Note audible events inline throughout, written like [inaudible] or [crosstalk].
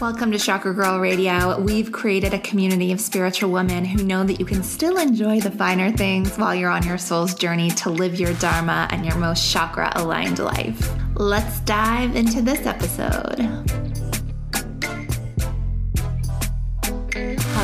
Welcome to Chakra Girl Radio. We've created a community of spiritual women who know that you can still enjoy the finer things while you're on your soul's journey to live your Dharma and your most chakra aligned life. Let's dive into this episode.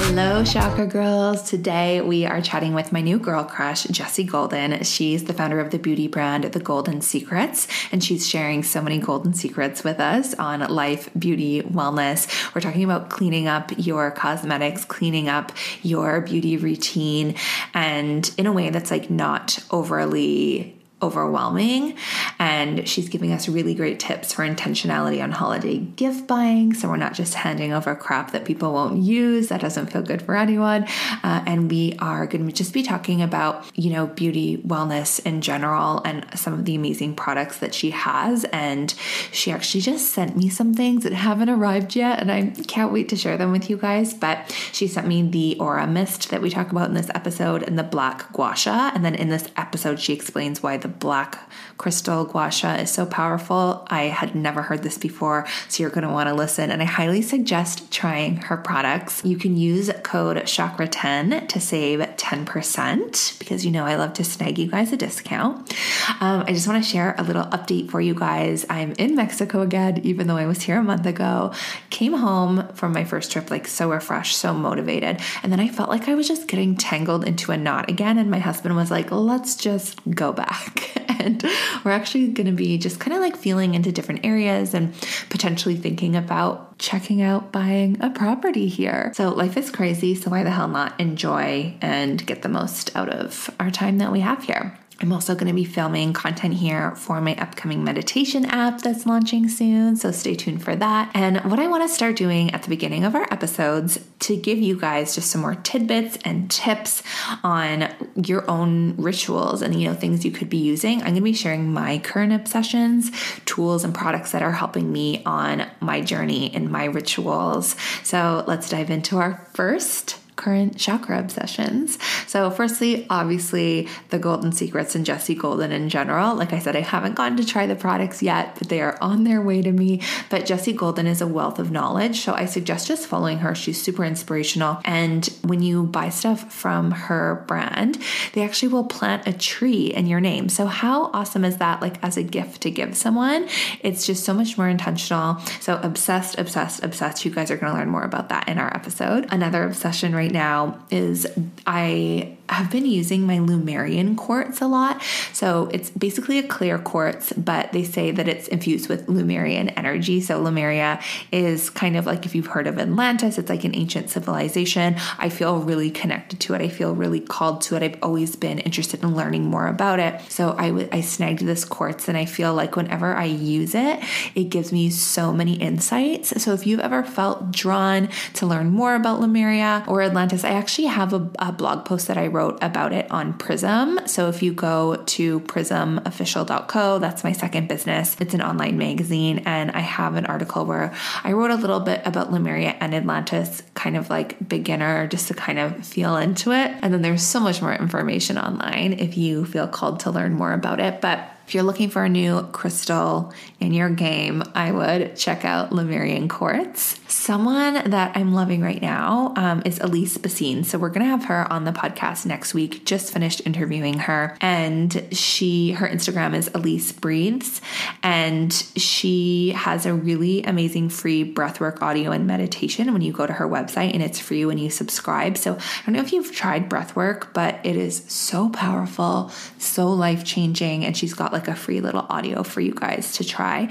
Hello, Chakra Girls. Today we are chatting with my new girl crush, Jessie Golden. She's the founder of the beauty brand The Golden Secrets, and she's sharing so many golden secrets with us on life, beauty, wellness. We're talking about cleaning up your cosmetics, cleaning up your beauty routine, and in a way that's like not overly overwhelming. And she's giving us really great tips for intentionality on holiday gift buying. So we're not just handing over crap that people won't use. That doesn't feel good for anyone. Uh, and we are going to just be talking about, you know, beauty, wellness in general, and some of the amazing products that she has. And she actually just sent me some things that haven't arrived yet. And I can't wait to share them with you guys. But she sent me the Aura Mist that we talk about in this episode and the Black Gua Sha. And then in this episode, she explains why the black crystal gua sha is so powerful. I had never heard this before, so you're going to want to listen. And I highly suggest trying her products. You can use code Chakra10 to save 10% because you know I love to snag you guys a discount. Um, I just want to share a little update for you guys. I'm in Mexico again, even though I was here a month ago. Came home from my first trip like so refreshed, so motivated. And then I felt like I was just getting tangled into a knot again. And my husband was like, let's just go back. [laughs] and we're actually going to be just kind of like feeling into different areas and potentially thinking about checking out buying a property here. So life is crazy, so why the hell not enjoy and get the most out of our time that we have here? I'm also going to be filming content here for my upcoming meditation app that's launching soon, so stay tuned for that. And what I want to start doing at the beginning of our episodes to give you guys just some more tidbits and tips on your own rituals and you know things you could be using. I'm going to be sharing my current obsessions, tools and products that are helping me on my journey and my rituals. So, let's dive into our first current chakra obsessions. So, firstly, obviously, the Golden Secrets and Jessie Golden in general. Like I said, I haven't gotten to try the products yet, but they are on their way to me. But Jessie Golden is a wealth of knowledge. So, I suggest just following her. She's super inspirational. And when you buy stuff from her brand, they actually will plant a tree in your name. So, how awesome is that? Like, as a gift to give someone, it's just so much more intentional. So, obsessed, obsessed, obsessed. You guys are going to learn more about that in our episode. Another obsession right right now is I have been using my Lemurian quartz a lot. So it's basically a clear quartz, but they say that it's infused with Lemurian energy. So Lemuria is kind of like if you've heard of Atlantis, it's like an ancient civilization. I feel really connected to it. I feel really called to it. I've always been interested in learning more about it. So I, w- I snagged this quartz and I feel like whenever I use it, it gives me so many insights. So if you've ever felt drawn to learn more about Lemuria or Atlantis, I actually have a, a blog post that I wrote about it on Prism. So if you go to prismofficial.co, that's my second business. It's an online magazine, and I have an article where I wrote a little bit about Lemuria and Atlantis, kind of like beginner, just to kind of feel into it. And then there's so much more information online if you feel called to learn more about it. But if you're looking for a new crystal in your game, I would check out Lemurian Quartz. Someone that I'm loving right now um, is Elise Basine. So we're gonna have her on the podcast next week. Just finished interviewing her, and she her Instagram is Elise Breathes, and she has a really amazing free breathwork audio and meditation when you go to her website, and it's free when you subscribe. So I don't know if you've tried breathwork, but it is so powerful, so life changing, and she's got like a free little audio for you guys to try.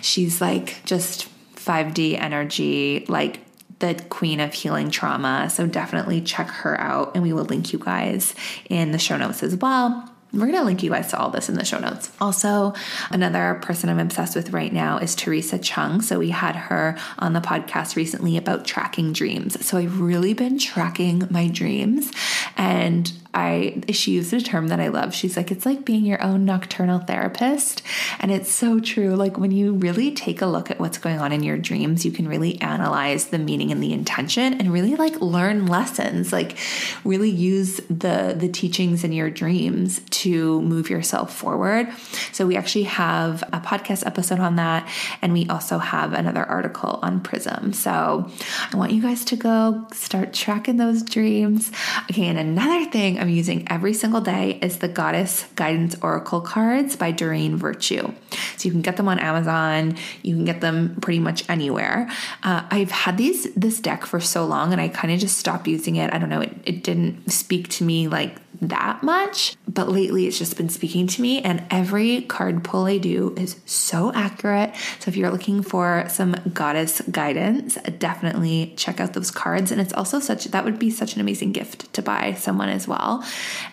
She's like just 5D energy, like the queen of healing trauma. So definitely check her out, and we will link you guys in the show notes as well. We're going to link you guys to all this in the show notes. Also, another person I'm obsessed with right now is Theresa Cheung. So, we had her on the podcast recently about tracking dreams. So, I've really been tracking my dreams And I she used a term that I love. She's like, it's like being your own nocturnal therapist. And it's so true. Like when you really take a look at what's going on in your dreams, you can really analyze the meaning and the intention and really like learn lessons. Like really use the the teachings in your dreams to move yourself forward. So we actually have a podcast episode on that. And we also have another article on Prism. So I want you guys to go start tracking those dreams. Okay, and another thing I'm using every single day is the Goddess Guidance Oracle cards by Doreen Virtue. So you can get them on Amazon. You can get them pretty much anywhere. Uh, I've had these this deck for so long, and I kind of just stopped using it. I don't know. It, it didn't speak to me like that much, but lately it's just been speaking to me, and every card pull I do is so accurate. So if you're looking for some goddess guidance, definitely check out those cards. And it's also such that would be such an amazing gift to buy someone as well.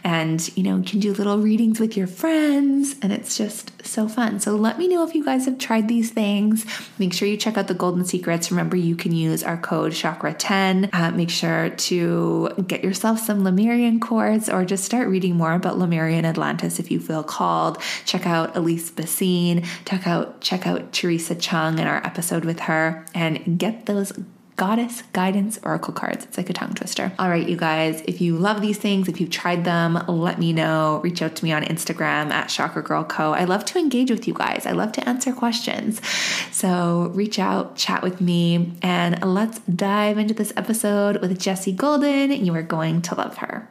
And you know, you can do little readings with your friends, and it's just so fun. So let me know if you guys have tried these things. Make sure you check out the Golden Secrets. Remember, you can use our code Chakra10. Uh, make sure to get yourself some Lemurian quartz or just start reading more about Lemuria and Atlantis if you feel called. Check out Elise Basine, check out check out Theresa Cheung and our episode with her, and get those goddess guidance oracle cards. It's like a tongue twister. All right, you guys, if you love these things, if you've tried them, let me know. Reach out to me on Instagram at Chakra Girl Co. I love to engage with you guys. I love to answer questions. So reach out, chat with me, and let's dive into this episode with Jessie Golden. You are going to love her.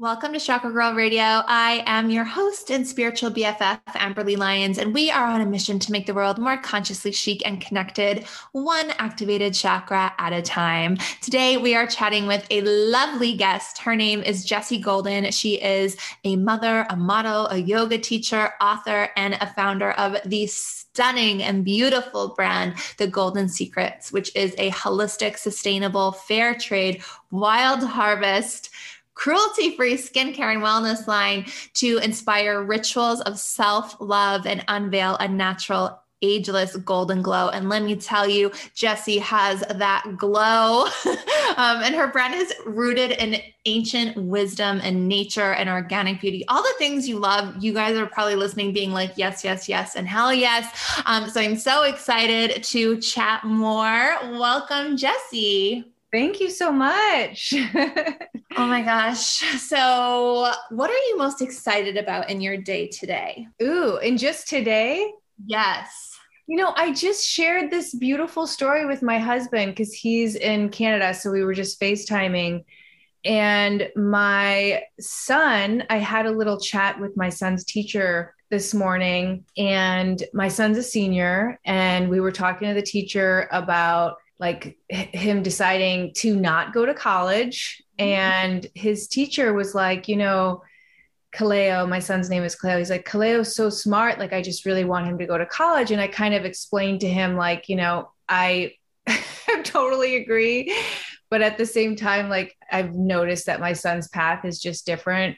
Welcome to Chakra Girl Radio. I am your host and spiritual BFF, Amberly Lyons, and we are on a mission to make the world more consciously chic and connected, one activated chakra at a time. Today, we are chatting with a lovely guest. Her name is Jessie Golden. She is a mother, a model, a yoga teacher, author, and a founder of the stunning and beautiful brand, The Golden Secrets, which is a holistic, sustainable, fair trade, wild harvest cruelty free skincare and wellness line to inspire rituals of self love and unveil a natural ageless golden glow. And let me tell you, Jessie has that glow. [laughs] um, and her brand is rooted in ancient wisdom and nature and organic beauty. All the things you love. You guys are probably listening, being like, yes, yes, yes, and hell yes. Um, so I'm so excited to chat more. Welcome, Jessie. Thank you so much. [laughs] oh my gosh. So, what are you most excited about in your day today? Ooh, and just today? Yes. You know, I just shared this beautiful story with my husband because he's in Canada. So we were just FaceTiming. And my son, I had a little chat with my son's teacher this morning. And my son's a senior. And we were talking to the teacher about like him deciding to not go to college. Mm-hmm. And his teacher was like, you know, Kaleo, my son's name is Kaleo. He's like, Kaleo's so smart. Like, I just really want him to go to college. And I kind of explained to him, like, you know, I [laughs] totally agree. But at the same time, like, I've noticed that my son's path is just different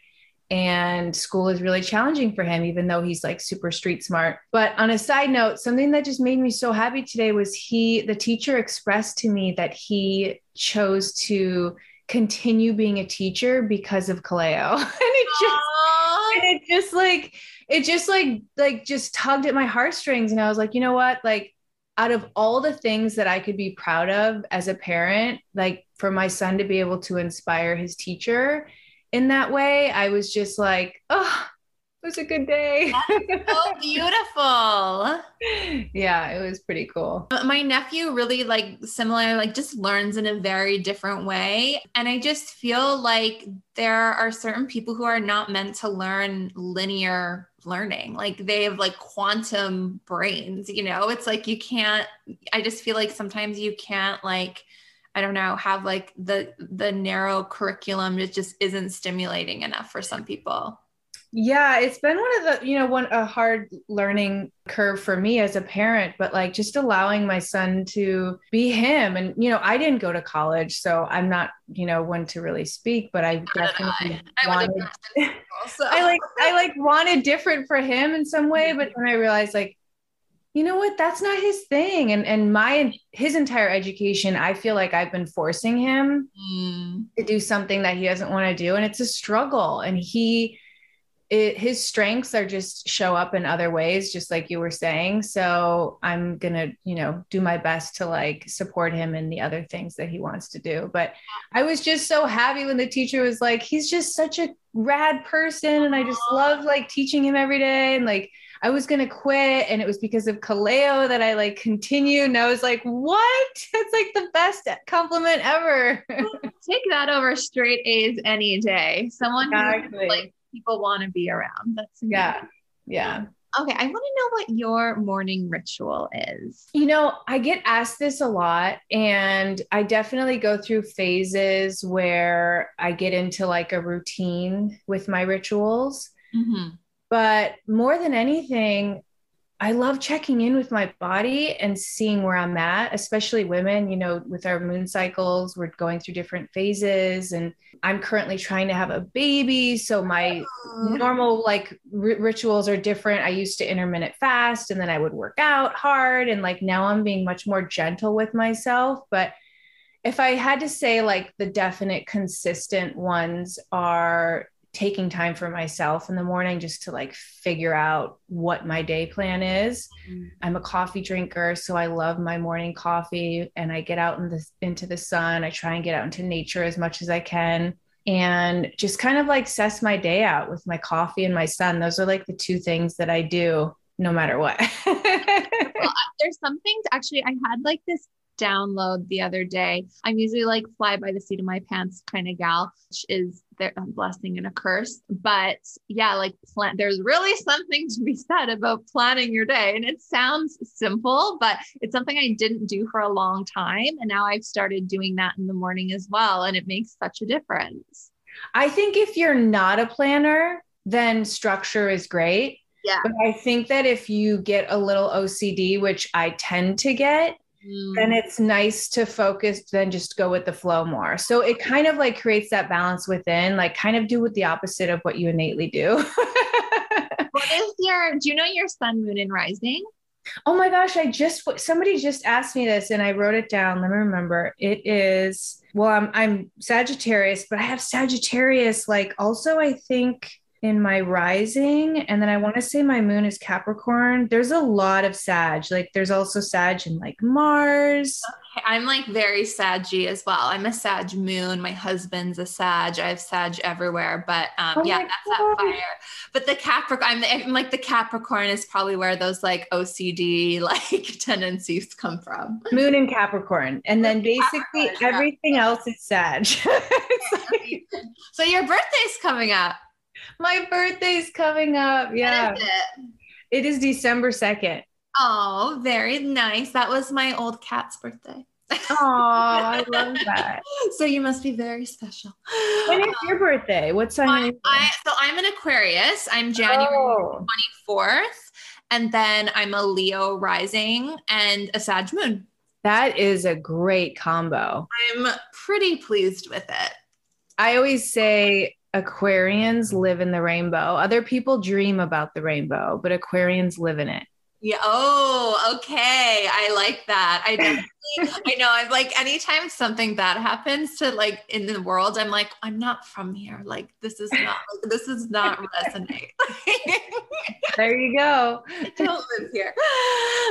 and school is really challenging for him even though he's like super street smart. But on a side note something that just made me so happy today was he the teacher expressed to me that he chose to continue being a teacher because of kaleo. [laughs] And it just and it just like it just like like just tugged at my heartstrings. And i was like you know what? Like out of all the things that i could be proud of as a parent like for my son to be able to inspire his teacher in that way, I was just like, oh, it was a good day. so [laughs] beautiful. yeah, it was pretty cool. My nephew really like similar, like just learns in a very different way. And I just feel like there are certain people who are not meant to learn linear learning. Like they have like quantum brains, you know? It's like you can't, I just feel like sometimes you can't like I don't know, have like the the narrow curriculum it just isn't stimulating enough for some people. Yeah, it's been one of the, you know, one a hard learning curve for me as a parent, but like just allowing my son to be him. And, you know, I didn't go to college, so I'm not, you know, one to really speak, but I definitely I. I wanted [laughs] I like I like wanted different for him in some way, but then I realized like you know what? That's not his thing. And and my his entire education i feel like i've been forcing him mm. to do something that he doesn't want to do. And it's a struggle. And he it, his strengths are just show up in other ways just like you were saying. So i'm gonna you know do my best to like support him in the other things that he wants to do. But i was just so happy when the teacher was like he's just such a rad person and i just love like teaching him every day. And like I was gonna quit, and it was because of Kaleo that I like continued. And I was like, "What? [laughs] It's like the best compliment ever." [laughs] Take that over straight A's any day. Someone exactly. who like people want to be around. That's amazing. yeah, yeah. Okay, I want to know what your morning ritual is. You know, I get asked this a lot, and I definitely go through phases where I get into like a routine with my rituals. Mm-hmm. But more than anything, I love checking in with my body and seeing where I'm at, especially women, you know, with our moon cycles, we're going through different phases. And I'm currently trying to have a baby. So my normal like r- rituals are different. I used to intermittent fast and then I would work out hard. And like now I'm being much more gentle with myself. But if I had to say like the definite consistent ones are taking time for myself in the morning just to like figure out what my day plan is. Mm-hmm. I'm a coffee drinker, so I love my morning coffee and I get out in the, into the sun. I try and get out into nature as much as I can and just kind of like cess my day out with my coffee and my sun. Those are like the two things that I do no matter what. [laughs] well, there's some things actually I had like this download the other day. I'm usually like fly by the seat of my pants kind of gal, which is a blessing and a curse. But yeah, like plan, there's really something to be said about planning your day. And it sounds simple, but it's something I didn't do for a long time. And now I've started doing that in the morning as well. And it makes such a difference. I think if you're not a planner, then structure is great. Yeah. But I think that if you get a little OCD, which I tend to get, mm. then it's nice to focus, then just go with the flow more. So it kind of like creates that balance within, like kind of do with the opposite of what you innately do. [laughs] what is your, do you know your sun, moon, and rising? Oh my gosh, I just somebody just asked me this and I wrote it down. Let me remember. It is well, I'm I'm Sagittarius, but I have Sagittarius like also I think in my rising and then i want to say my moon is capricorn. There's a lot of sag like there's also sag in like mars. Okay. i'm like very saggy as well. I'm a sag moon. My husband's a sag. I have sag everywhere but um, oh yeah that's God. that fire. But the capricorn I'm, I'm like the capricorn is probably where those like ocd [laughs] like tendencies come from. Moon and capricorn and then basically everything else is sag. [laughs] Like- so your birthday's coming up my birthday's coming up. Yeah. Is it? it is December 2nd. Oh, very nice. That was my old cat's birthday. Oh, I love [laughs] that. so you must be very special. When is your birthday? What sign? I, I, so I'm an Aquarius. I'm January oh. 24th. And then I'm a Leo rising and a Sag moon. That is a great combo. I'm pretty pleased with it. I always say Aquarians live in the rainbow. Other people dream about the rainbow, but Aquarians live in it. Yeah. Oh, okay. I like that. I definitely, I know. I'm like, anytime something bad happens to like in the world, I'm like, I'm not from here. Like, this is not, like, this is not resonate. [laughs] there you go. I don't live here.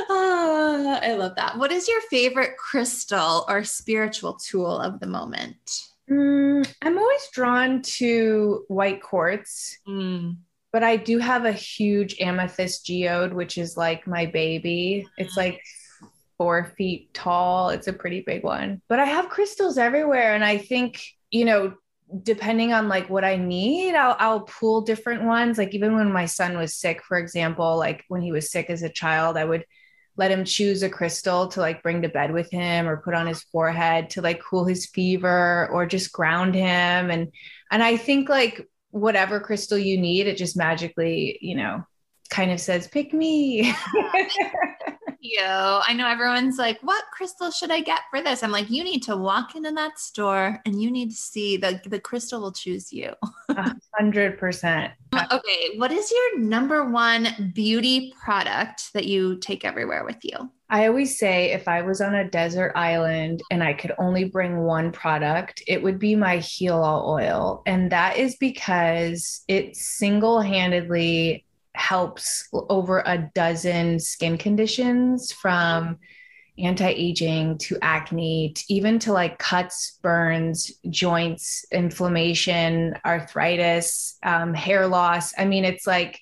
Oh, I love that. What is your favorite crystal or spiritual tool of the moment? Mm, I'm always drawn to white quartz, mm. but I do have a huge amethyst geode, which is like my baby. It's like four feet tall. It's a pretty big one. But I have crystals everywhere. And I think, you know, depending on like what I need, I'll, I'll pull different ones. Like even when my son was sick, for example, like when he was sick as a child, I would let him choose a crystal to like bring to bed with him or put on his forehead to like cool his fever or just ground him. And and I think like whatever crystal you need it just magically you know kind of says pick me [laughs] you. I know everyone's like, what crystal should I get for this? I'm like, you need to walk into that store and you need to see the, the crystal will choose you. [laughs] Hundred percent. Uh, okay. What is your number one beauty product that you take everywhere with you? I always say if I was on a desert island and I could only bring one product, it would be my Heal All oil. And that is because it single handedly helps over a dozen skin conditions from anti-aging to acne to even to like cuts burns joints inflammation arthritis um, hair loss. I mean it's like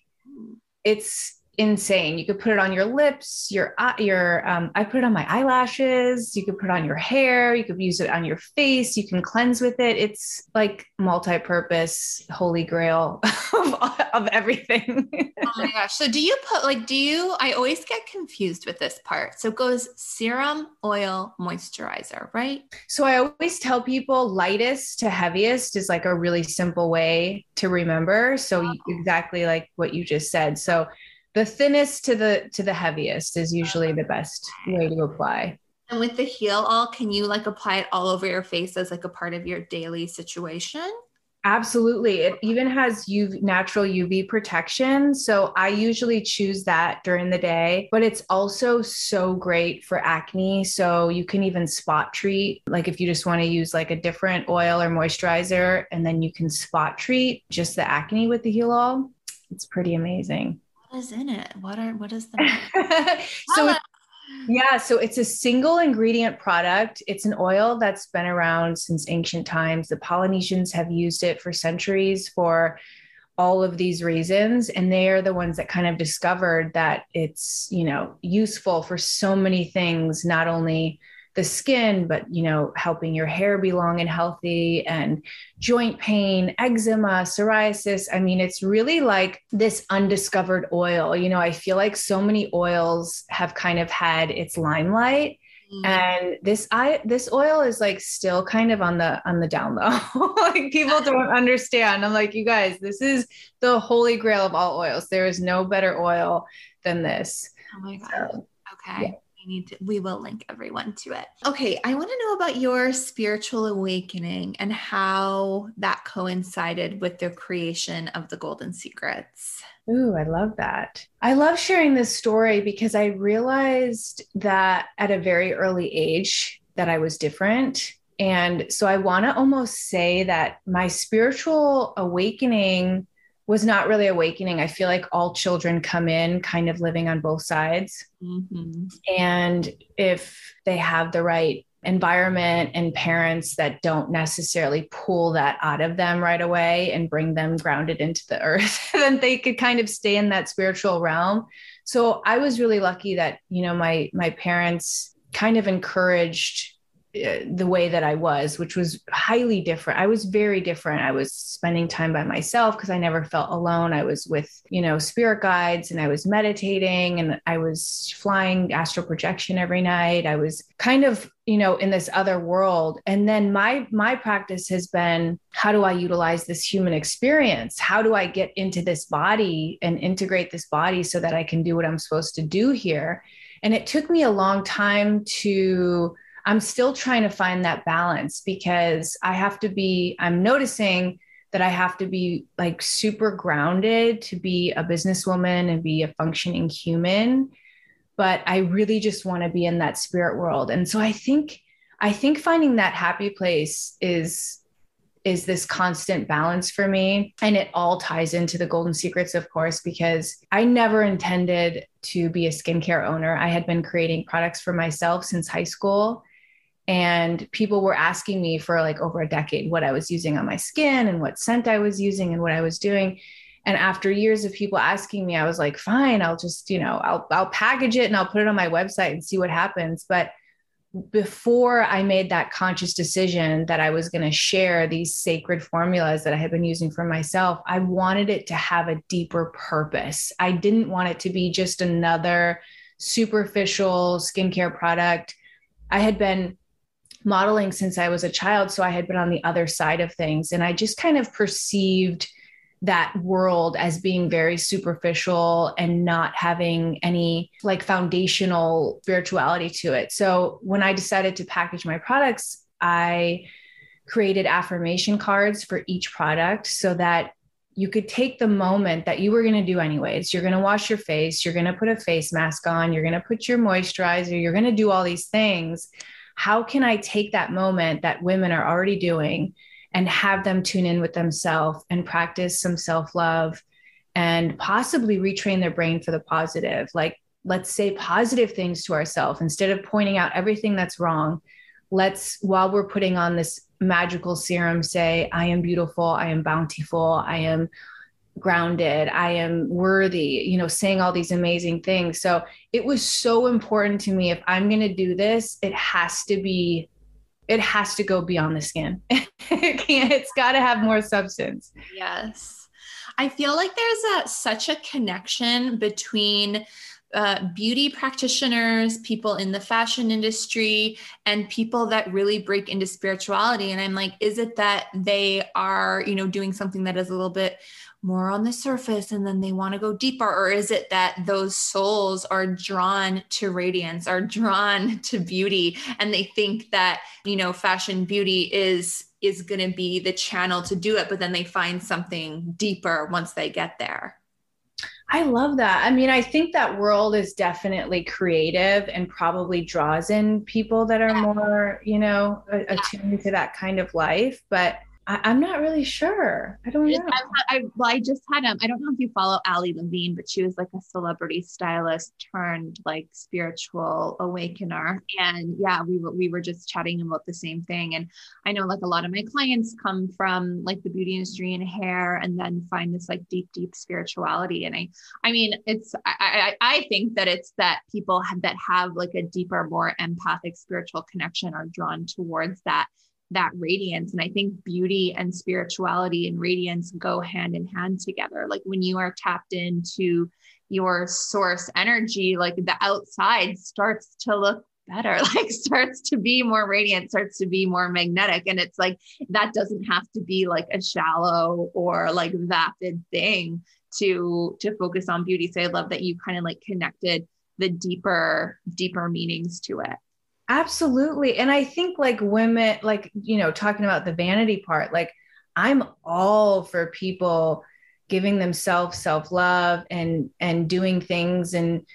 it's insane. You could put it on your lips, your your um, I put it on my eyelashes. You could put it on your hair. You could use it on your face. You can cleanse with it. It's like multi-purpose, holy grail [laughs] of, of everything. [laughs] oh my gosh! So do you put like do you? I always get confused with this part. So it goes serum, oil, moisturizer, right? So I always tell people lightest to heaviest is like a really simple way to remember. So oh. exactly like what you just said. So the thinnest to the to the heaviest is usually the best way to apply. And with the heal all, can you like apply it all over your face as like a part of your daily situation? Absolutely. It even has UV, natural UV protection. So I usually choose that during the day, but it's also so great for acne. So you can even spot treat. Like if you just want to use like a different oil or moisturizer, and then you can spot treat just the acne with the Heal All. It's pretty amazing is in it? What are what is the [laughs] so yeah, so it's a single ingredient product. It's an oil that's been around since ancient times. The Polynesians have used it for centuries for all of these reasons and they are the ones that kind of discovered that it's, you know, useful for so many things, not only the skin, but you know, helping your hair be long and healthy and joint pain, eczema, psoriasis. I mean, it's really like this undiscovered oil. You know, I feel like so many oils have kind of had its limelight. Mm. And this I this oil is like still kind of on the on the down low. [laughs] like people [laughs] don't understand. I'm like, you guys, this is the holy grail of all oils. There is no better oil than this. Oh my god. So, okay. Yeah need to, we will link everyone to it. Okay, I want to know about your spiritual awakening and how that coincided with the creation of the Golden Secrets. Ooh, I love that. I love sharing this story because I realized that at a very early age that I was different. And so I want to almost say that my spiritual awakening was not really awakening. I feel like all children come in kind of living on both sides. Mm-hmm. And if they have the right environment and parents that don't necessarily pull that out of them right away and bring them grounded into the earth, [laughs] then they could kind of stay in that spiritual realm. So I was really lucky that, you know, my my parents kind of encouraged Uh, the way that I was, which was highly different. I was very different. I was spending time by myself because I never felt alone. I was with, you know, spirit guides and I was meditating and I was flying astral projection every night. I was kind of, you know, in this other world. And then my my practice has been how do I utilize this human experience? How do I get into this body and integrate this body so that I can do what I'm supposed to do here? And it took me a long time to I'm still trying to find that balance because I have to be, I'm noticing that I have to be like super grounded to be a businesswoman and be a functioning human. But I really just want to be in that spirit world. And so I think, I think finding that happy place is is this constant balance for me. And it all ties into the golden secrets, of course, because I never intended to be a skincare owner. I had been creating products for myself since high school and people were asking me for like over a decade what I was using on my skin and what scent I was using and what I was doing. And after years of people asking me, I was like, fine, I'll just, you know, I'll, I'll package it and I'll put it on my website and see what happens. But before I made that conscious decision that I was going to share these sacred formulas that I had been using for myself, I wanted it to have a deeper purpose. I didn't want it to be just another superficial skincare product. I had been modeling since I was a child. So I had been on the other side of things. And I just kind of perceived that world as being very superficial and not having any like foundational spirituality to it. So when I decided to package my products, I created affirmation cards for each product so that you could take the moment that you were going to do anyways. You're going to wash your face, you're going to put a face mask on, you're going to put your moisturizer, you're going to do all these things. How can I take that moment that women are already doing and have them tune in with themselves and practice some self love and possibly retrain their brain for the positive. Like, let's say positive things to ourselves instead of pointing out everything that's wrong. Let's, while we're putting on this magical serum, say, I am beautiful, I am bountiful, I am grounded, I am worthy, you know, saying all these amazing things. So it was so important to me. If I'm going to do this, it has to be it has to go beyond the skin. [laughs] it can't, it's got to have more substance. Yes. I feel like there's a such a connection between uh, beauty practitioners, people in the fashion industry, and people that really break into spirituality. And I'm like, is it that they are, you know, doing something that is a little bit more on the surface and then they want to go deeper? Or is it that those souls are drawn to radiance, are drawn [laughs] to beauty, and they think that, you know, fashion beauty is is going to be the channel to do it, but then they find something deeper once they get there? I love that. I mean, I think that world is definitely creative and probably draws in people that are more, you know, attuned to that kind of life. But I, am not really sure. I don't know. I, I, well, I just had um, I don't know if you follow Ali Levine, but she was like a celebrity stylist turned like spiritual awakener. And yeah, we were we were just chatting about the same thing. And I know like a lot of my clients come from like the beauty industry and hair, and then find this like deep, deep spirituality. And I, I mean, it's I I, I think that it's that people have, that have like a deeper, more empathic spiritual connection are drawn towards that that radiance. And I think beauty and spirituality and radiance go hand in hand together. Like when you are tapped into your source energy, like the outside starts to look better, [laughs] like starts to be more radiant, starts to be more magnetic. And it's like that doesn't have to be like a shallow or like vapid thing to to focus on beauty. So I love that you kind of like connected the deeper, deeper meanings to it. Absolutely. And I think like women, like, you know, talking about the vanity part, like I'm all for people giving themselves self-love and and doing things and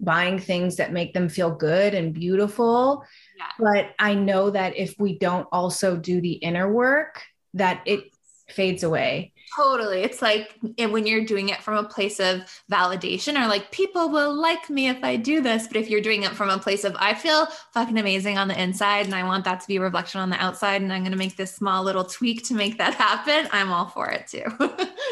buying things that make them feel good and beautiful. Yeah. But I know that if we don't also do the inner work, that it fades away. Totally. It's like when you're doing it from a place of validation or like people will like me if I do this. But if you're doing it from a place of I feel fucking amazing on the inside and I want that to be a reflection on the outside and I'm going to make this small little tweak to make that [laughs] happen, I'm all for it too.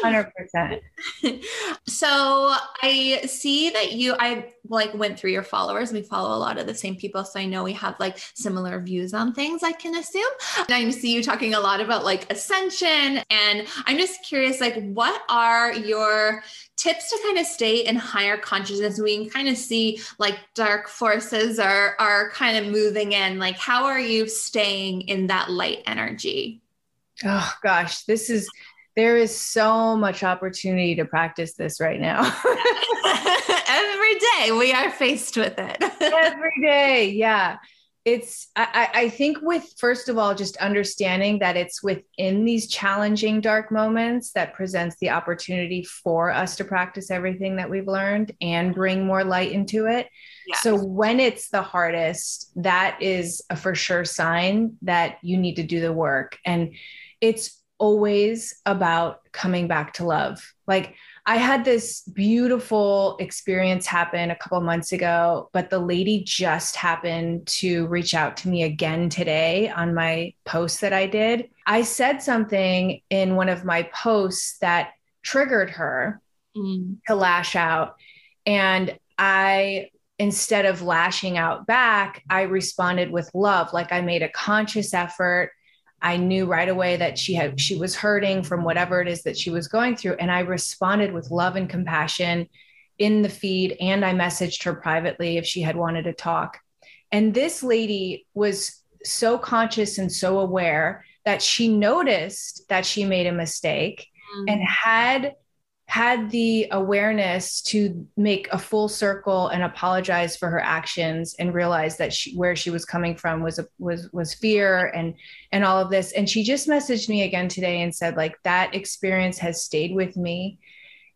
100%. [laughs] so I see that you, I like went through your followers. We follow a lot of the same people. So I know we have like similar views on things, I can assume. And I see you talking a lot about like ascension. And I'm just curious, like, what are your tips to kind of stay in higher consciousness? We can kind of see like dark forces are are kind of moving in. Like, how are you staying in that light energy? Oh gosh, this is there is so much opportunity to practice this right now. [laughs] Every day we are faced with it. [laughs] Every day. Yeah it's I, I think with first of all just understanding that it's within these challenging dark moments that presents the opportunity for us to practice everything that we've learned and bring more light into it yes. so when it's the hardest that is a for sure sign that you need to do the work and it's always about coming back to love like I had this beautiful experience happen a couple months ago, but the lady just happened to reach out to me again today on my post that I did. I said something in one of my posts that triggered her mm. to lash out. And I, instead of lashing out back, I responded with love. Like I made a conscious effort I knew right away that she had she was hurting from whatever it is that she was going through and I responded with love and compassion in the feed and I messaged her privately if she had wanted to talk. And this lady was so conscious and so aware that she noticed that she made a mistake mm-hmm. and had had the awareness to make a full circle and apologize for her actions and realize that she, where she was coming from was a, was was fear and and all of this and she just messaged me again today and said like that experience has stayed with me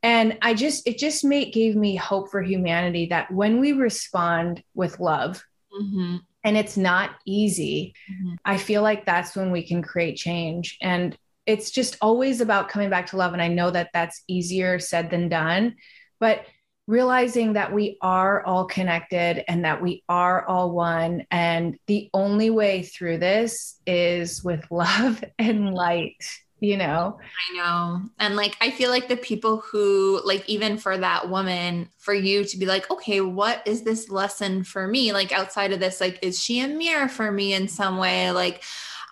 and i just it just made gave me hope for humanity that when we respond with love mm-hmm. and it's not easy mm-hmm. i feel like that's when we can create change and it's just always about coming back to love and i know that that's easier said than done but realizing that we are all connected and that we are all one and the only way through this is with [laughs] love and light you know? I know. And like i feel like the people who like even for that woman for you to be like okay what is this lesson for me? Like outside of this like is she a mirror for me in some way? Like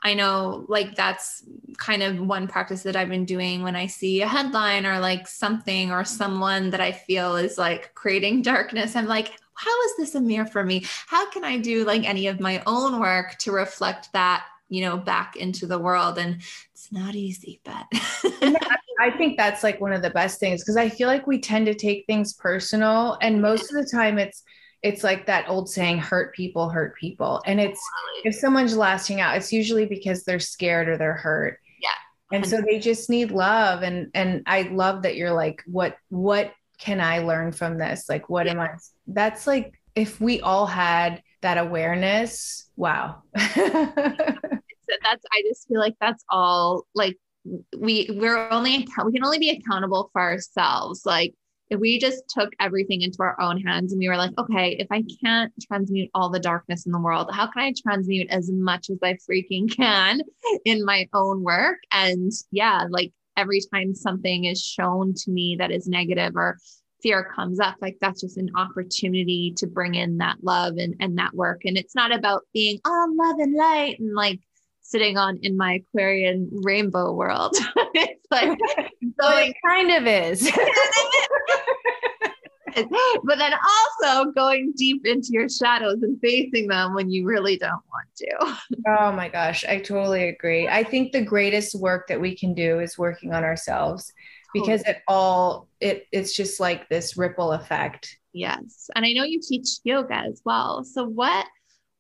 I know like that's kind of one practice that I've been doing when I see a headline or like something or someone that I feel is like creating darkness. I'm like, how is this a mirror for me? How can I do like any of my own work to reflect that, you know, back into the world? And it's not easy, but [laughs] [laughs] I think that's like one of the best things because I feel like we tend to take things personal and most of the time it's it's like that old saying hurt people hurt people. And it's if someone's lasting out it's usually because they're scared or they're hurt. Yeah. And so they just need love. And and i love that you're like what what can i learn from this? Like what yeah. am i that's like if we all had that awareness wow. That's i just feel like that's all like we we're only we can only be accountable for ourselves. Like we just took everything into our own hands and we were like, okay, if I can't transmute all the darkness in the world, how can I transmute as much as I freaking can [laughs] in my own work? And yeah, like every time something is shown to me that is negative or fear comes up, like that's just an opportunity to bring in that love and, and that work. And it's not about being all love and light and like sitting on in my Aquarian rainbow world. [laughs] it's like [laughs] so it kind of [laughs] is. but then also going deep into your shadows and facing them when you really don't want to. Oh my gosh, I totally agree. I think the greatest work that we can do is working on ourselves because it all it it's just like this ripple effect. Yes. And I know you teach yoga as well. So what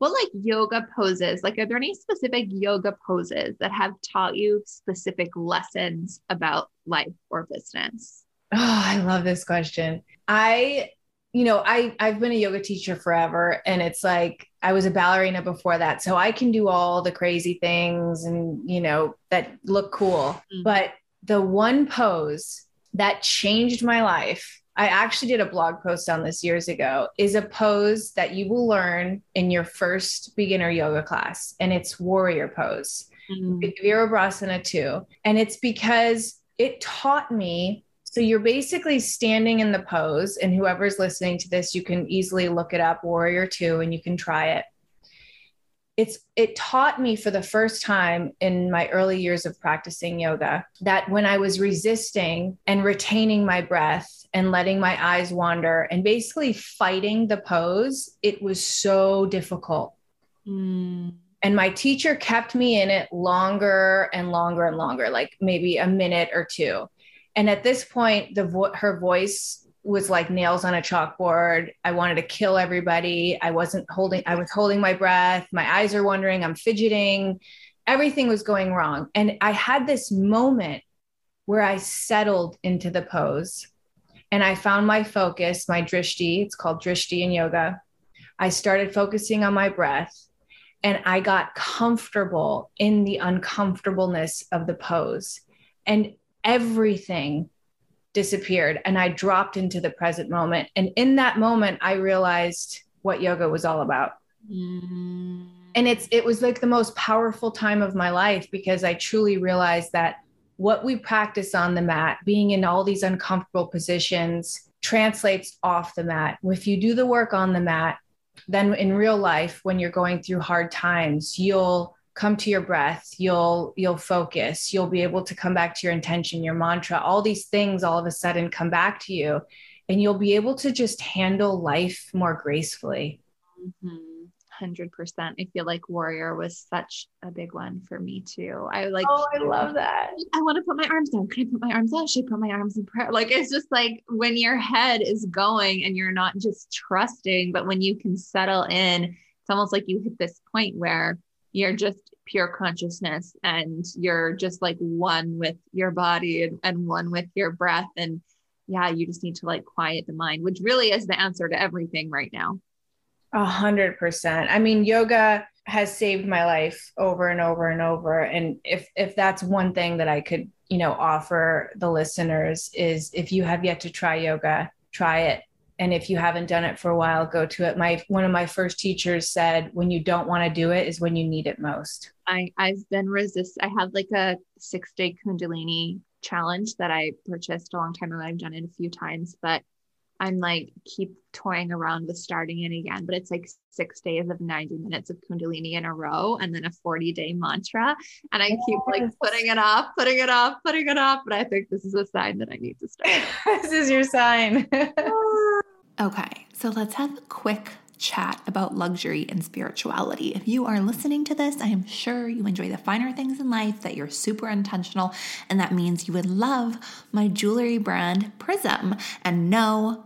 what like yoga poses? Like are there any specific yoga poses that have taught you specific lessons about life or business? Oh i love this question. I you know i i've been a yoga teacher forever and it's like i was a ballerina before that so i can do all the crazy things and you know that look cool. Mm-hmm. but the one pose that changed my life I actually did a blog post on this years ago, is a pose that you will learn in your first beginner yoga class, and it's warrior pose, mm-hmm. Virabhadrasana 2. And it's because it taught me. So you're basically standing in the pose, and whoever's listening to this, you can easily look it up, Warrior 2, and you can try it it's it taught me for the first time in my early years of practicing yoga that when i was resisting and retaining my breath and letting my eyes wander and basically fighting the pose, it was so difficult. Mm. And my teacher kept me in it longer and longer and longer, like maybe a minute or two. And at this point, the vo- her voice was like nails on a chalkboard. I wanted to kill everybody. I wasn't holding, I was holding my breath. My eyes are wandering. I'm fidgeting. Everything was going wrong. And I had this moment where I settled into the pose and I found my focus, my drishti. It's called drishti in yoga. I started focusing on my breath and I got comfortable in the uncomfortableness of the pose. And everything disappeared and I dropped into the present moment. And in that moment, I realized what yoga was all about. Mm. And it's it was like the most powerful time of my life because I truly realized that what we practice on the mat, being in all these uncomfortable positions, translates off the mat. If you do the work on the mat, then in real life, when you're going through hard times, you'll come to your breath you'll you'll focus you'll be able to come back to your intention your mantra all these things all of a sudden come back to you and you'll be able to just handle life more gracefully mm-hmm. hundred percent. I feel like warrior was such a big one for me too. I like Oh, I love that. I want to put my arms down. Can I put my arms down? Should I put my arms in prayer? Like it's just like when your head is going and you're not just trusting, but when you can settle in, it's almost like you hit this point where you're just pure consciousness and you're just like one with your body and, and one with your breath. And yeah, you just need to like quiet the mind, which really is the answer to everything right now. A hundred percent. I mean, yoga has saved my life over and over and over. And if if that's one thing that I could, you know, offer the listeners is if you have yet to try yoga, try it. And if you haven't done it for a while, go to it. My one of my first teachers said, when you don't want to do it is when you need it most. I, I've been resist. I have like a six day Kundalini challenge that I purchased a long time ago. I've done it a few times, but I'm like keep toying around with starting it again. But it's like six days of 90 minutes of Kundalini in a row and then a 40 day mantra. And I keep like putting it off, putting it off, putting it off. But I think this is a sign that I need to start. [laughs] this is your sign. [laughs] [laughs] Okay, so let's have a quick chat about luxury and spirituality. If you are listening to this, I am sure you enjoy the finer things in life, that you're super intentional, and that means you would love my jewelry brand Prism. And no,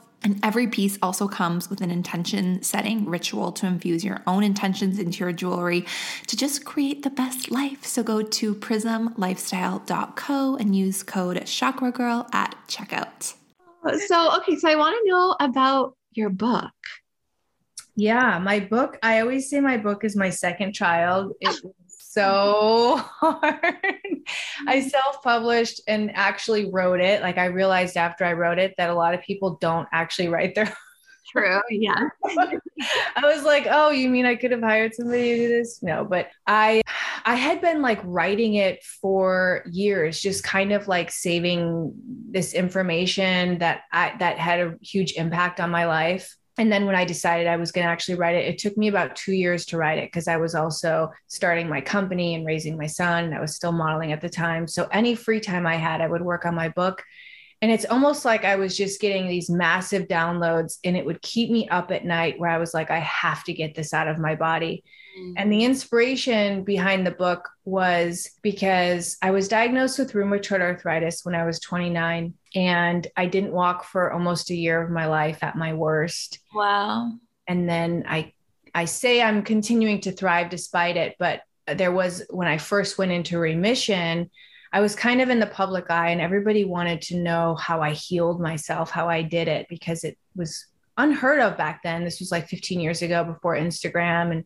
And every piece also comes with an intention setting ritual to infuse your own intentions into your jewelry to just create the best life. So go to prismlifestyle.co and use code Chakra Girl at checkout. So, okay, so I want to know about your book. Yeah, my book, I always say my book is my second child. It was so hard. I mm-hmm. self published and actually wrote it. Like, I realized after I wrote it that a lot of people don't actually write their. [laughs] True. Yeah. [laughs] I was like, oh, you mean I could have hired somebody to do this? No, but I I had been like writing it for years, just kind of like saving this information that I that had a huge impact on my life. And then when I decided I was going to actually write it, it took me about two years to write it because I was also starting my company and raising my son. I was still modeling at the time. So any free time I had, I would work on my book. And it's almost like I was just getting these massive downloads and it would keep me up at night where I was like, I have to get this out of my body. And the mm. inspiration behind the book was because I was diagnosed with rheumatoid arthritis when I was 29 and I didn't walk for almost a year of my life at my worst. Wow. And then I I say I'm continuing to thrive despite it, but there was when I first went into remission, I was kind of in the public eye and everybody wanted to know how I healed myself, how I did it because it was unheard of back then. This was like 15 years ago before Instagram and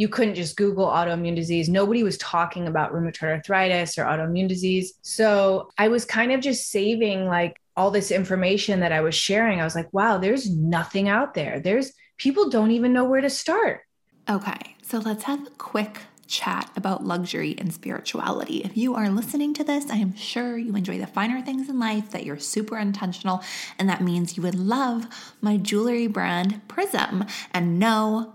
you couldn't just Google autoimmune disease. Nobody was talking about rheumatoid arthritis or autoimmune disease. So I was kind of just saving like all this information that I was sharing. I was like, wow, there's nothing out there. There's people don't even know where to start. Okay, so let's have a quick chat about luxury and spirituality. If you are listening to this, I am sure you enjoy the finer things in life, that you're super intentional, and that means you would love my jewelry brand Prism. And no,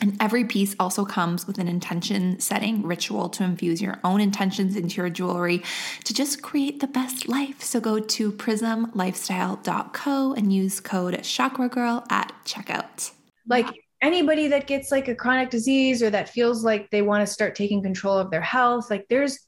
and every piece also comes with an intention setting ritual to infuse your own intentions into your jewelry to just create the best life. So go to prismlifestyle.co and use code Chakra Girl at checkout. Like anybody that gets like a chronic disease or that feels like they want to start taking control of their health, like there's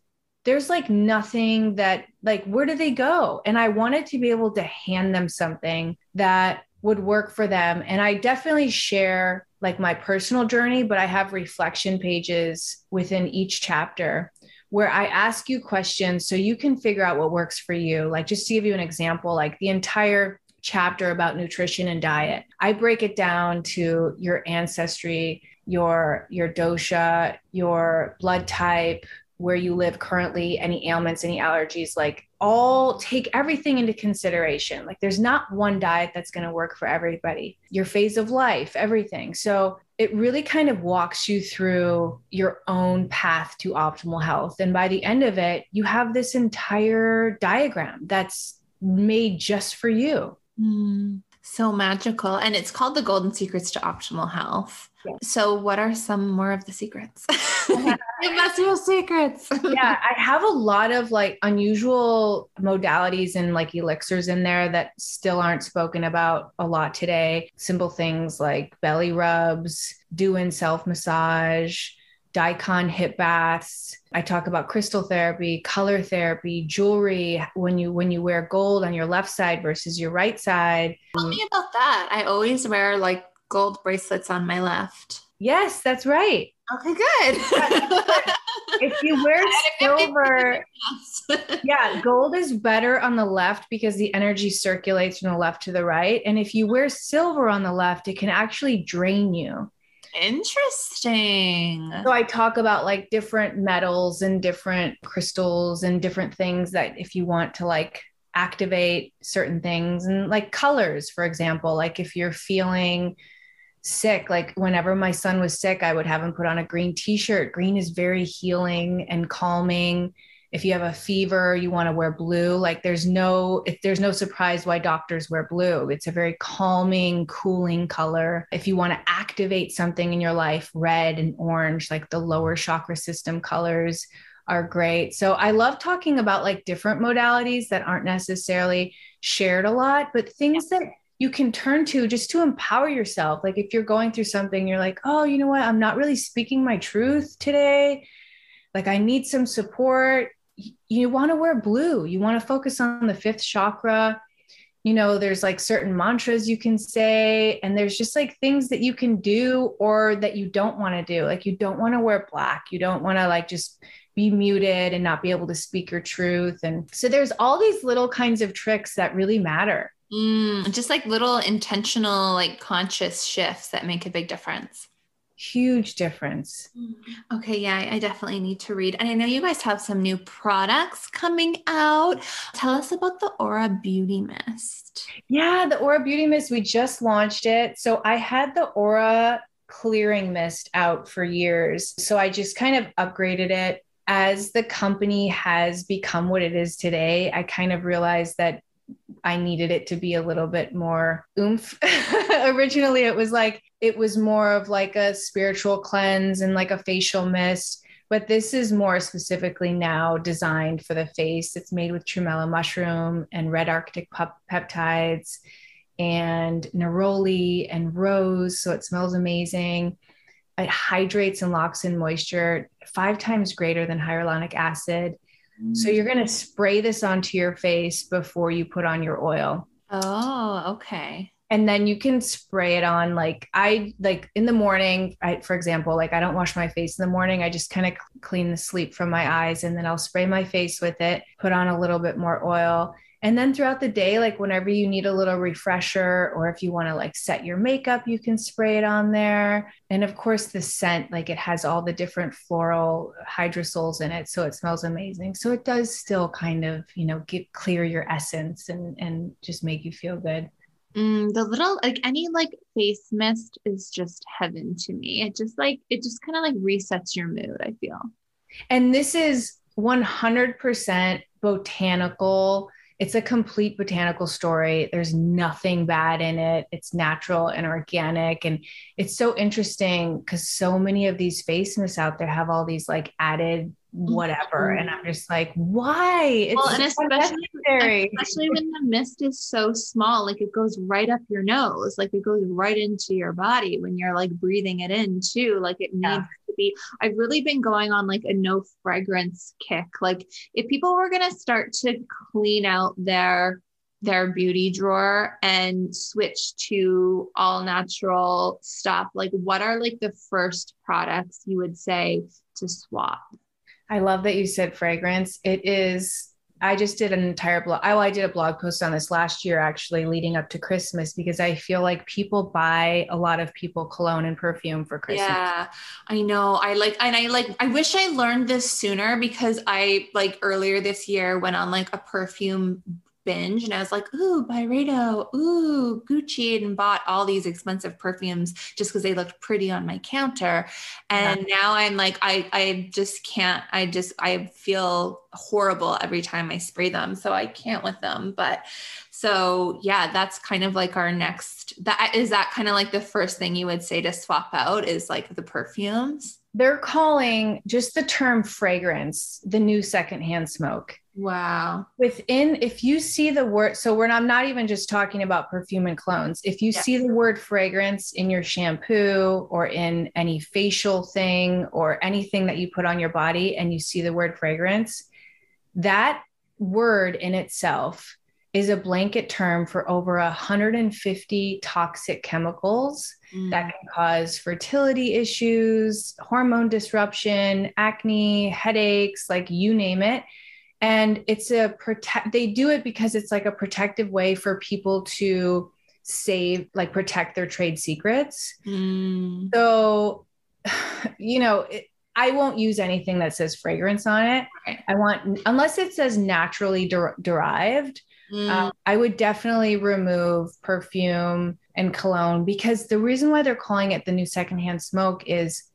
there's like nothing that like where do they go? And I wanted to be able to hand them something that would work for them. And I definitely share like my personal journey, but I have reflection pages within each chapter where I ask you questions so you can figure out what works for you. Like, just to give you an example, like the entire chapter about nutrition and diet, I break it down to your ancestry, your your dosha, your blood type, where you live currently, any ailments, any allergies, like all take everything into consideration. Like there's not one diet that's going to work for everybody, your phase of life, everything. So it really kind of walks you through your own path to optimal health. And by the end of it, you have this entire diagram that's made just for you. Mm, so magical. And it's called the Golden Secrets to Optimal Health. So, what are some more of the secrets? [laughs] [laughs] Give us secrets. [laughs] yeah, I have a lot of like unusual modalities and like elixirs in there that still aren't spoken about a lot today. Simple things like belly rubs, doing self massage, daikon hip baths i talk about crystal therapy color therapy jewelry when you when you wear gold on your left side versus your right side tell me about that i always wear like gold bracelets on my left. Yes, that's right. Okay, good. if you [laughs] wear silver, yeah, gold is better on the left because the energy circulates from the left to the right. And if you wear silver on the left, it can actually drain you. Interesting. So I talk about like different metals and different crystals and different things that if you want to like activate certain things and like colors, for example, like if you're feeling sick like whenever my son was sick i would have him put on a green t-shirt green is very healing and calming if you have a fever you want to wear blue like there's no if there's no surprise why doctors wear blue it's a very calming cooling color if you want to activate something in your life red and orange like the lower chakra system colors are great so i love talking about like different modalities that aren't necessarily shared a lot but things that you can turn to just to empower yourself. Like if you're going through something, you're like, oh, you know what? I'm not really speaking my truth today. Like I need some support. You want to wear blue. You want to focus on the fifth chakra. You know, there's like certain mantras you can say, and there's just like things that you can do or that you don't want to do. Like you don't want to wear black. You don't want to like just be muted and not be able to speak your truth. And so there's all these little kinds of tricks that really matter Mm, just like little intentional, like conscious shifts that make a big difference. Huge difference. Mm. Okay, yeah, I definitely need to read. And I know you guys have some new products coming out. Tell us about the Aura Beauty Mist. Yeah, the Aura Beauty Mist, we just launched it. So I had the Aura clearing mist out for years. So I just kind of upgraded it as the company has become what it is today. I kind of realized that I needed it to be a little bit more oomph. [laughs] Originally, it was like, it was more of like a spiritual cleanse and like a facial mist. But this is more specifically now designed for the face. It's made with tremella mushroom and red Arctic peptides and neroli and rose. So it smells amazing. It hydrates and locks in moisture five times greater than hyaluronic acid. So mm. you're going to spray this onto your face before you put on your oil. Oh, okay. And then you can spray it on like I like in the morning, I for example, like I don't wash my face in the morning. I just kind of clean the sleep from my eyes and then I'll spray my face with it, put on a little bit more oil and then throughout the day, like whenever you need a little refresher, or if you want to like set your makeup, you can spray it on there. And of course, the scent, like it has all the different floral hydrosols in it. So it smells amazing. So it does still kind of, you know, get clear your essence and, and just make you feel good. Mm, the little like any like face mist is just heaven to me. It just like it just kind of like resets your mood, I feel. And this is 100% botanical it's a complete botanical story. There's nothing bad in it. It's natural and organic. And it's so interesting because so many of these face mists out there have all these like added whatever. Mm-hmm. And I'm just like, why? It's well, and especially, especially when the mist is so small, like it goes right up your nose, like it goes right into your body when you're like breathing it in too. Like it needs yeah to be i've really been going on like a no fragrance kick like if people were going to start to clean out their their beauty drawer and switch to all natural stuff like what are like the first products you would say to swap i love that you said fragrance it is I just did an entire blog. Oh, I did a blog post on this last year, actually, leading up to Christmas, because I feel like people buy a lot of people cologne and perfume for Christmas. Yeah, I know. I like, and I like, I wish I learned this sooner because I like earlier this year went on like a perfume binge and I was like, ooh, Byredo, ooh, Gucci, and bought all these expensive perfumes just because they looked pretty on my counter. And yeah. now I'm like, I I just can't, I just I feel horrible every time I spray them. So I can't with them. But so yeah, that's kind of like our next that is that kind of like the first thing you would say to swap out is like the perfumes. They're calling just the term fragrance the new secondhand smoke. Wow. Within, if you see the word, so we're not, I'm not even just talking about perfume and clones. If you see the word fragrance in your shampoo or in any facial thing or anything that you put on your body and you see the word fragrance, that word in itself is a blanket term for over 150 toxic chemicals mm. that can cause fertility issues, hormone disruption, acne, headaches, like you name it and it's a protect they do it because it's like a protective way for people to save like protect their trade secrets mm. so [sighs] you know it, i won't use anything that says fragrance on it i want unless it says naturally der- derived mm. um, i would definitely remove perfume and cologne because the reason why they're calling it the new secondhand smoke is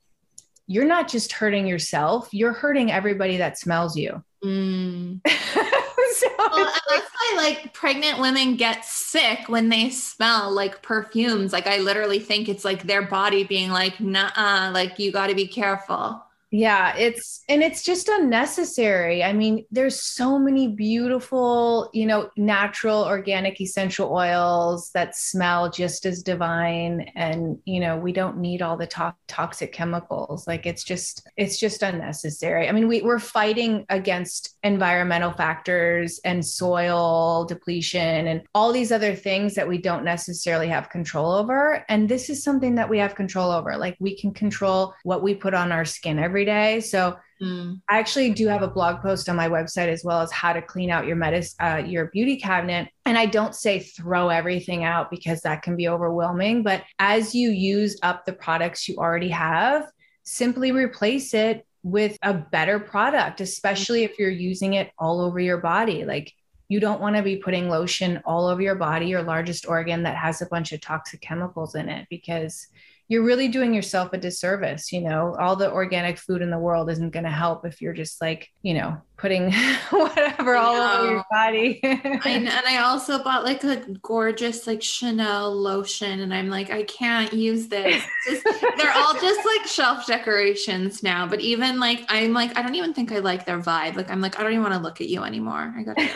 you're not just hurting yourself you're hurting everybody that smells you Mm. [laughs] so well, that's why like pregnant women get sick when they smell like perfumes. Like I literally think it's like their body being like, nah, like you got to be careful. Yeah, it's and it's just unnecessary. I mean, there's so many beautiful, you know, natural organic essential oils that smell just as divine and, you know, we don't need all the to- toxic chemicals. Like it's just it's just unnecessary. I mean, we we're fighting against environmental factors and soil depletion and all these other things that we don't necessarily have control over, and this is something that we have control over. Like we can control what we put on our skin every every day. So mm. I actually do have a blog post on my website as well as how to clean out your medis- uh, your beauty cabinet. And I don't say throw everything out because that can be overwhelming. But as you use up the products you already have, simply replace it with a better product, especially if you're using it all over your body. Like you don't want to be putting lotion all over your body, your largest organ that has a bunch of toxic chemicals in it, because you're really doing yourself a disservice. You know, all the organic food in the world isn't going to help if you're just like, you know, putting [laughs] whatever all over your body. I, [laughs] and I also bought like a gorgeous like Chanel lotion, and I'm like, I can't use this. Just, they're all just like [laughs] shelf decorations now. But even like, I'm like, I don't even think I like their vibe. Like, I'm like, I don't even want to look at you anymore. I gotta.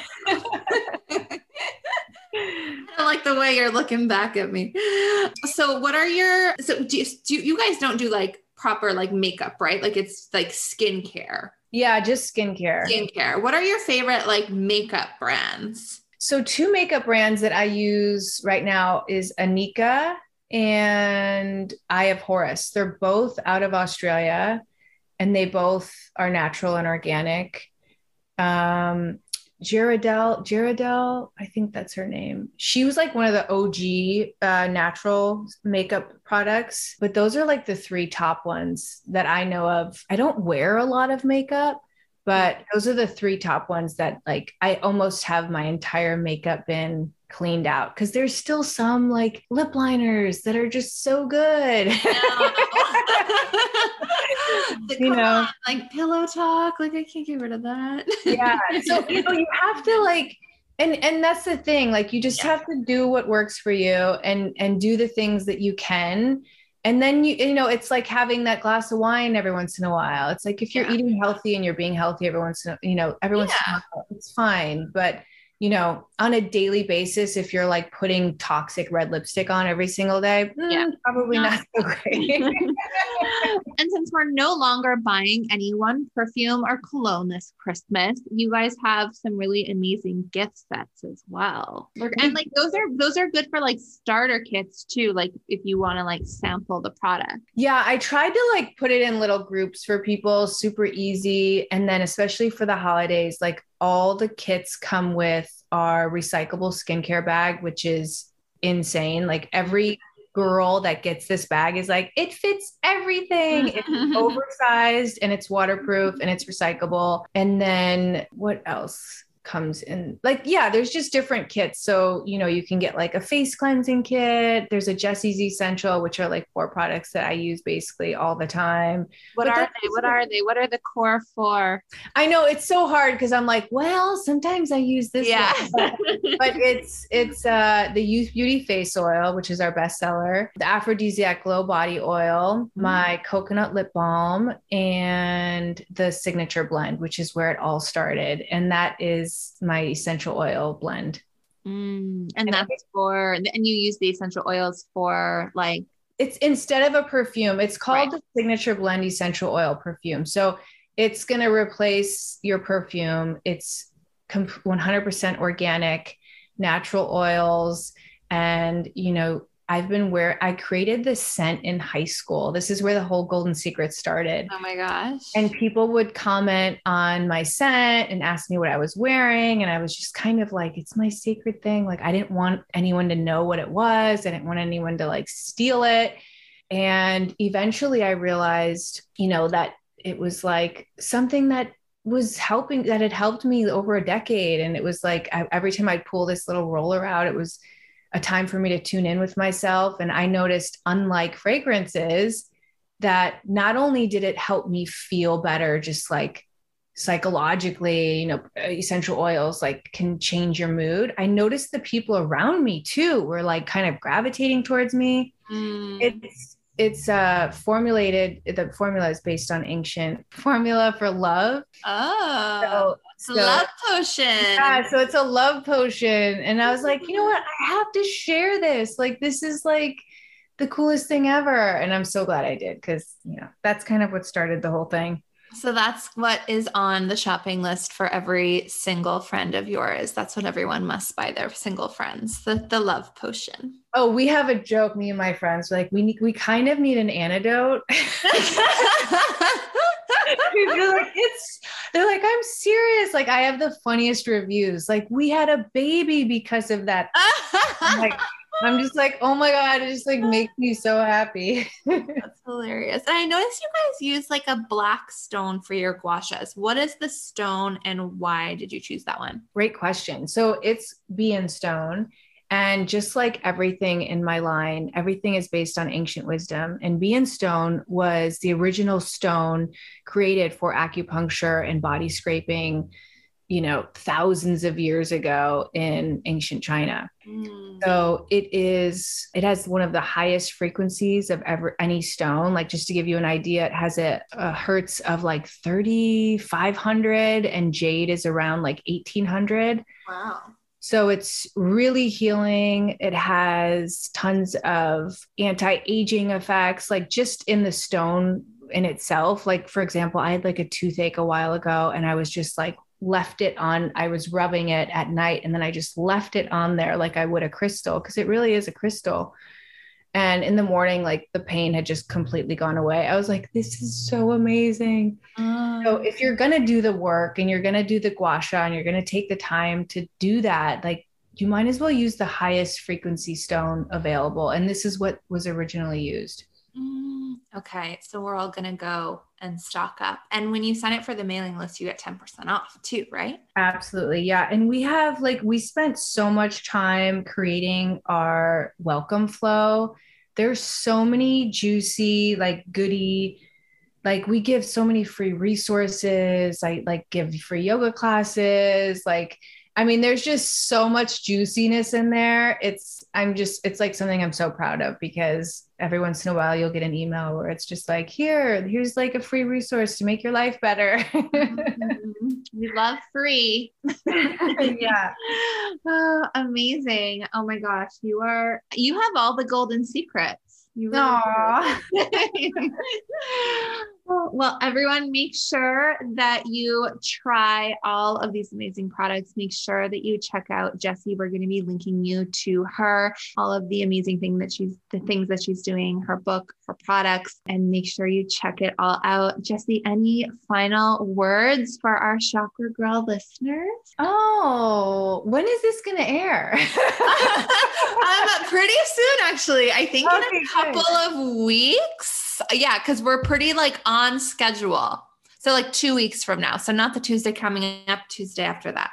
I don't like the way you're looking back at me. So, what are your so do you, do you guys don't do like proper like makeup, right? Like it's like skincare. Yeah, just skincare. Skincare. What are your favorite like makeup brands? So, two makeup brands that I use right now is Inika and Eye of Horus. They're both out of Australia and they both are natural and organic. Um, Gerardel, Gerardel, I think that's her name. She was like one of the OG uh, natural makeup products, but those are like the three top ones that I know of. I don't wear a lot of makeup, but those are the three top ones that like I almost have my entire makeup bin cleaned out because there's still some like lip liners that are just so good. [laughs] you know, on, like pillow talk, like I can't get rid of that. yeah. [laughs] So you know, you have to like and and that's the thing like you just yeah. have to do what works for you and and do the things that you can and then you you know it's like having that glass of wine every once in a while it's like if you're yeah. eating healthy and you're being healthy every once in a, you know every once in a while it's fine but you know, on a daily basis, if you're like putting toxic red lipstick on every single day, mm, yeah, probably not, not so great. [laughs] and since we're no longer buying anyone perfume or cologne this Christmas, you guys have some really amazing gift sets as well. And like those are those are good for like starter kits too, like if you want to like sample the product. Yeah, I tried to like put it in little groups for people, super easy. And then especially for the holidays, like all the kits come with our recyclable skincare bag, which is insane. Like every girl that gets this bag is like, it fits everything. it's [laughs] oversized and it's waterproof and it's recyclable. And then what else? Comes in like yeah there's just different kits. So you know you can get like a face cleansing kit. There's a jesse's essential which are like four products that i use basically all the time. What but are they? What are they? What are the core four? I know it's so hard because i'm like well sometimes i use this yeah. but, but, [laughs] it's it's uh the youth beauty face oil which is our bestseller the aphrodisiac glow body oil mm. my coconut lip balm and the signature blend which is where it all started. And that is my essential oil blend. Mm, and, and that's for, and you use the essential oils for like, it's instead of a perfume, it's called right. the signature blend essential oil perfume. So it's going to replace your perfume. It's 100% organic, natural oils. And, you know, I've been where I created this scent in high school. This is where the whole Golden Secret started. Oh my gosh. And people would comment on my scent and ask me what I was wearing. And I was just kind of like, it's my sacred thing. Like, I didn't want anyone to know what it was. I didn't want anyone to like steal it. And eventually I realized, you know, that it was like something that was helping, that had helped me over a decade. And it was like I, every time I'd pull this little roller out, it was, a time for me to tune in with myself. And I noticed, unlike fragrances, that not only did it help me feel better, just like psychologically, you know, essential oils like can change your mood. I noticed the people around me too were like kind of gravitating towards me. Mm. It's it's uh formulated the formula is based on ancient [laughs] formula for love. Oh. So so, love potion. Yeah, so it's a love potion. And I was like, you know what? I have to share this. Like, this is like the coolest thing ever. And I'm so glad I did because, you know, that's kind of what started the whole thing. So that's what is on the shopping list for every single friend of yours. That's what everyone must buy their single friends. The the love potion. Oh, we have a joke, me and my friends. Like we need, we kind of need an antidote. [laughs] [laughs] they're like, it's they're like, I'm serious. Like, I have the funniest reviews. Like, we had a baby because of that. I'm like, I'm just like, oh my God, it just like makes me so happy. [laughs] That's hilarious. And I noticed you guys use like a black stone for your gua shas. What is the stone and why did you choose that one? Great question. So it's bian stone And just like everything in my line, everything is based on ancient wisdom. And Bian stone was the original stone created for acupuncture and body scraping, you know, thousands of years ago in ancient China. Mm. So it is, it has one of the highest frequencies of ever any stone. Like just to give you an idea, it has a, a hertz of like 3,500 and jade is around like 1,800. Wow. So it's really healing. It has tons of anti aging effects, like just in the stone in itself. Like, for example, I had like a toothache a while ago and I was just like, left it on, I was rubbing it at night and then I just left it on there like I would a crystal because it really is a crystal. And in the morning, like the pain had just completely gone away. I was like, this is so amazing. Um, so if you're going to do the work and you're going to do the gua sha and you're going to take the time to do that, like you might as well use the highest frequency stone available. And this is what was originally used. Mm, okay. So we're all going to go and stock up. And when you sign up for the mailing list, you get 10% off too, right? Absolutely. Yeah. And we have like, we spent so much time creating our welcome flow. There's so many juicy, like goody, like we give so many free resources. I like give free yoga classes. Like, I mean, there's just so much juiciness in there. It's, I'm just, it's like something I'm so proud of because every once in a while you'll get an email where it's just like, here, here's like a free resource to make your life better. mm-hmm. We love free. [laughs] yeah. [laughs] Oh, amazing. Oh my gosh. You are, you have all the golden secrets. You really [laughs] well, everyone, make sure that you try all of these amazing products. Make sure that you check out Jessie. We're going to be linking you to her, all of the amazing thing that she's, the things that she's doing, her book, her products, and make sure you check it all out. Jessie, any final words for our Chakra Girl listeners? Oh, when is this going to air? um, [laughs] [laughs] pretty soon, actually. I think okay, in a couple good. of weeks yeah, because we're pretty like on schedule. So like two weeks from now. So not the Tuesday coming up, Tuesday after that.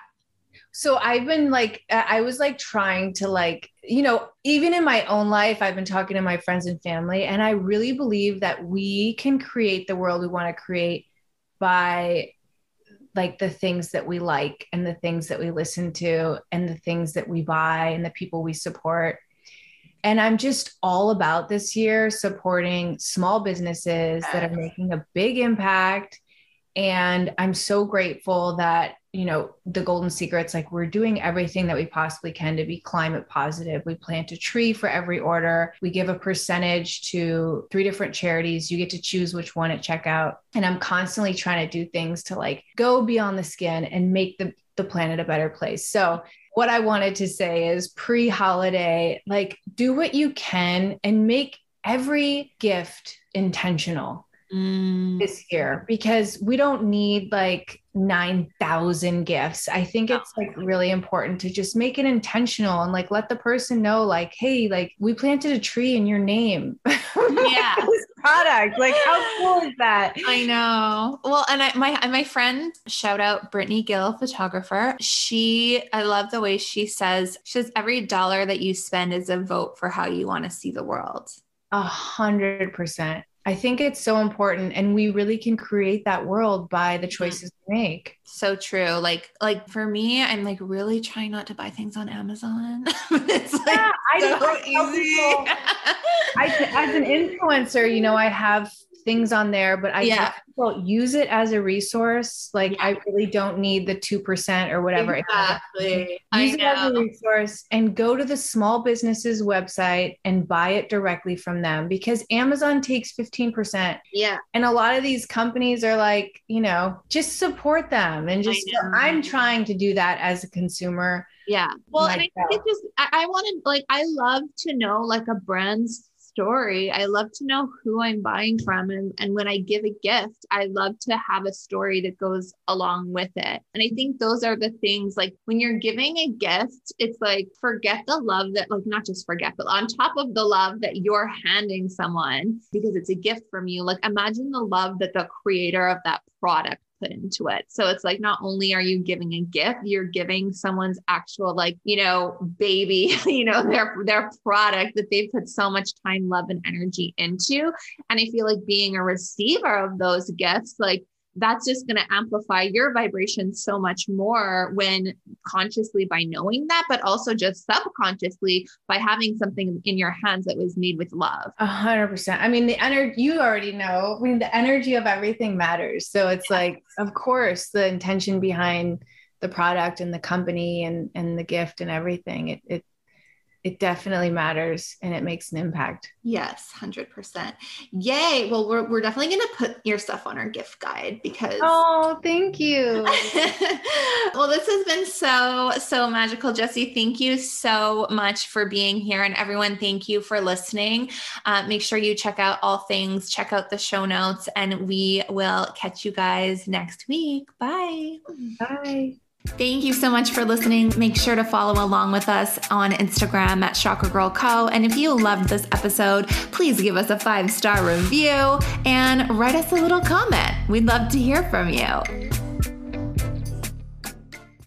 So I've been like, I was like trying to like, you know, even in my own life, I've been talking to my friends and family, and I really believe that we can create the world we want to create by like the things that we like and the things that we listen to and the things that we buy and the people we support and I'm just all about this year supporting small businesses that are making a big impact. And I'm so grateful that, you know, the Golden Secrets, like we're doing everything that we possibly can to be climate positive. We plant a tree for every order. We give a percentage to three different charities. You get to choose which one at checkout. And I'm constantly trying to do things to like go beyond the skin and make the, the planet a better place. So what I wanted to say is pre holiday, like do what you can and make every gift intentional mm. this year because we don't need like 9,000 gifts. I think it's like really important to just make it intentional and like let the person know, like, hey, like we planted a tree in your name. [laughs] Yeah. [laughs] product. Like, how cool is that? I know. Well, and I, my my friend, shout out Brittany Gill, photographer. She, I love the way she says, she says every dollar that you spend is a vote for how you want to see the world. A hundred percent. I think it's so important and we really can create that world by the choices we make. So true. Like like for me, I'm like really trying not to buy things on Amazon. [laughs] it's like yeah, I so easy. I, as an influencer, you know, I have things on there, but I yeah. well, use it as a resource. Like yeah. I really don't need the 2% or whatever. Exactly. Use it as a resource and go to the small businesses website and buy it directly from them because Amazon takes 15%. Yeah. And a lot of these companies are like, you know, just support them and just I'm trying to do that as a consumer. Yeah. Well, and I think it just I, I wanted like I love to know like a brand's story. I love to know who I'm buying from. And, and when I give a gift, I love to have a story that goes along with it. And I think those are the things like when you're giving a gift, it's like forget the love that, like, not just forget, but on top of the love that you're handing someone because it's a gift from you, like imagine the love that the creator of that product put into it. So it's like not only are you giving a gift, you're giving someone's actual like, you know, baby, [laughs] you know, their their product that they put so much time, love and energy into. And I feel like being a receiver of those gifts like that's just going to amplify your vibration so much more when consciously by knowing that, but also just subconsciously by having something in your hands that was made with love. A hundred percent. I mean, the energy, you already know, I mean, the energy of everything matters. So it's like, of course, the intention behind the product and the company and, and the gift and everything, it, it it definitely matters and it makes an impact. Yes, 100%. Yay. Well, we're, we're definitely going to put your stuff on our gift guide because. Oh, thank you. [laughs] well, this has been so, so magical. Jesse, thank you so much for being here. And everyone, thank you for listening. Uh, make sure you check out all things, check out the show notes, and we will catch you guys next week. Bye. Bye. Thank you so much for listening. Make sure to follow along with us on Instagram at Chakra Girl Co. And if you loved this episode, please give us a five star review and write us a little comment. We'd love to hear from you.